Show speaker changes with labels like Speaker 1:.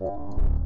Speaker 1: Wow.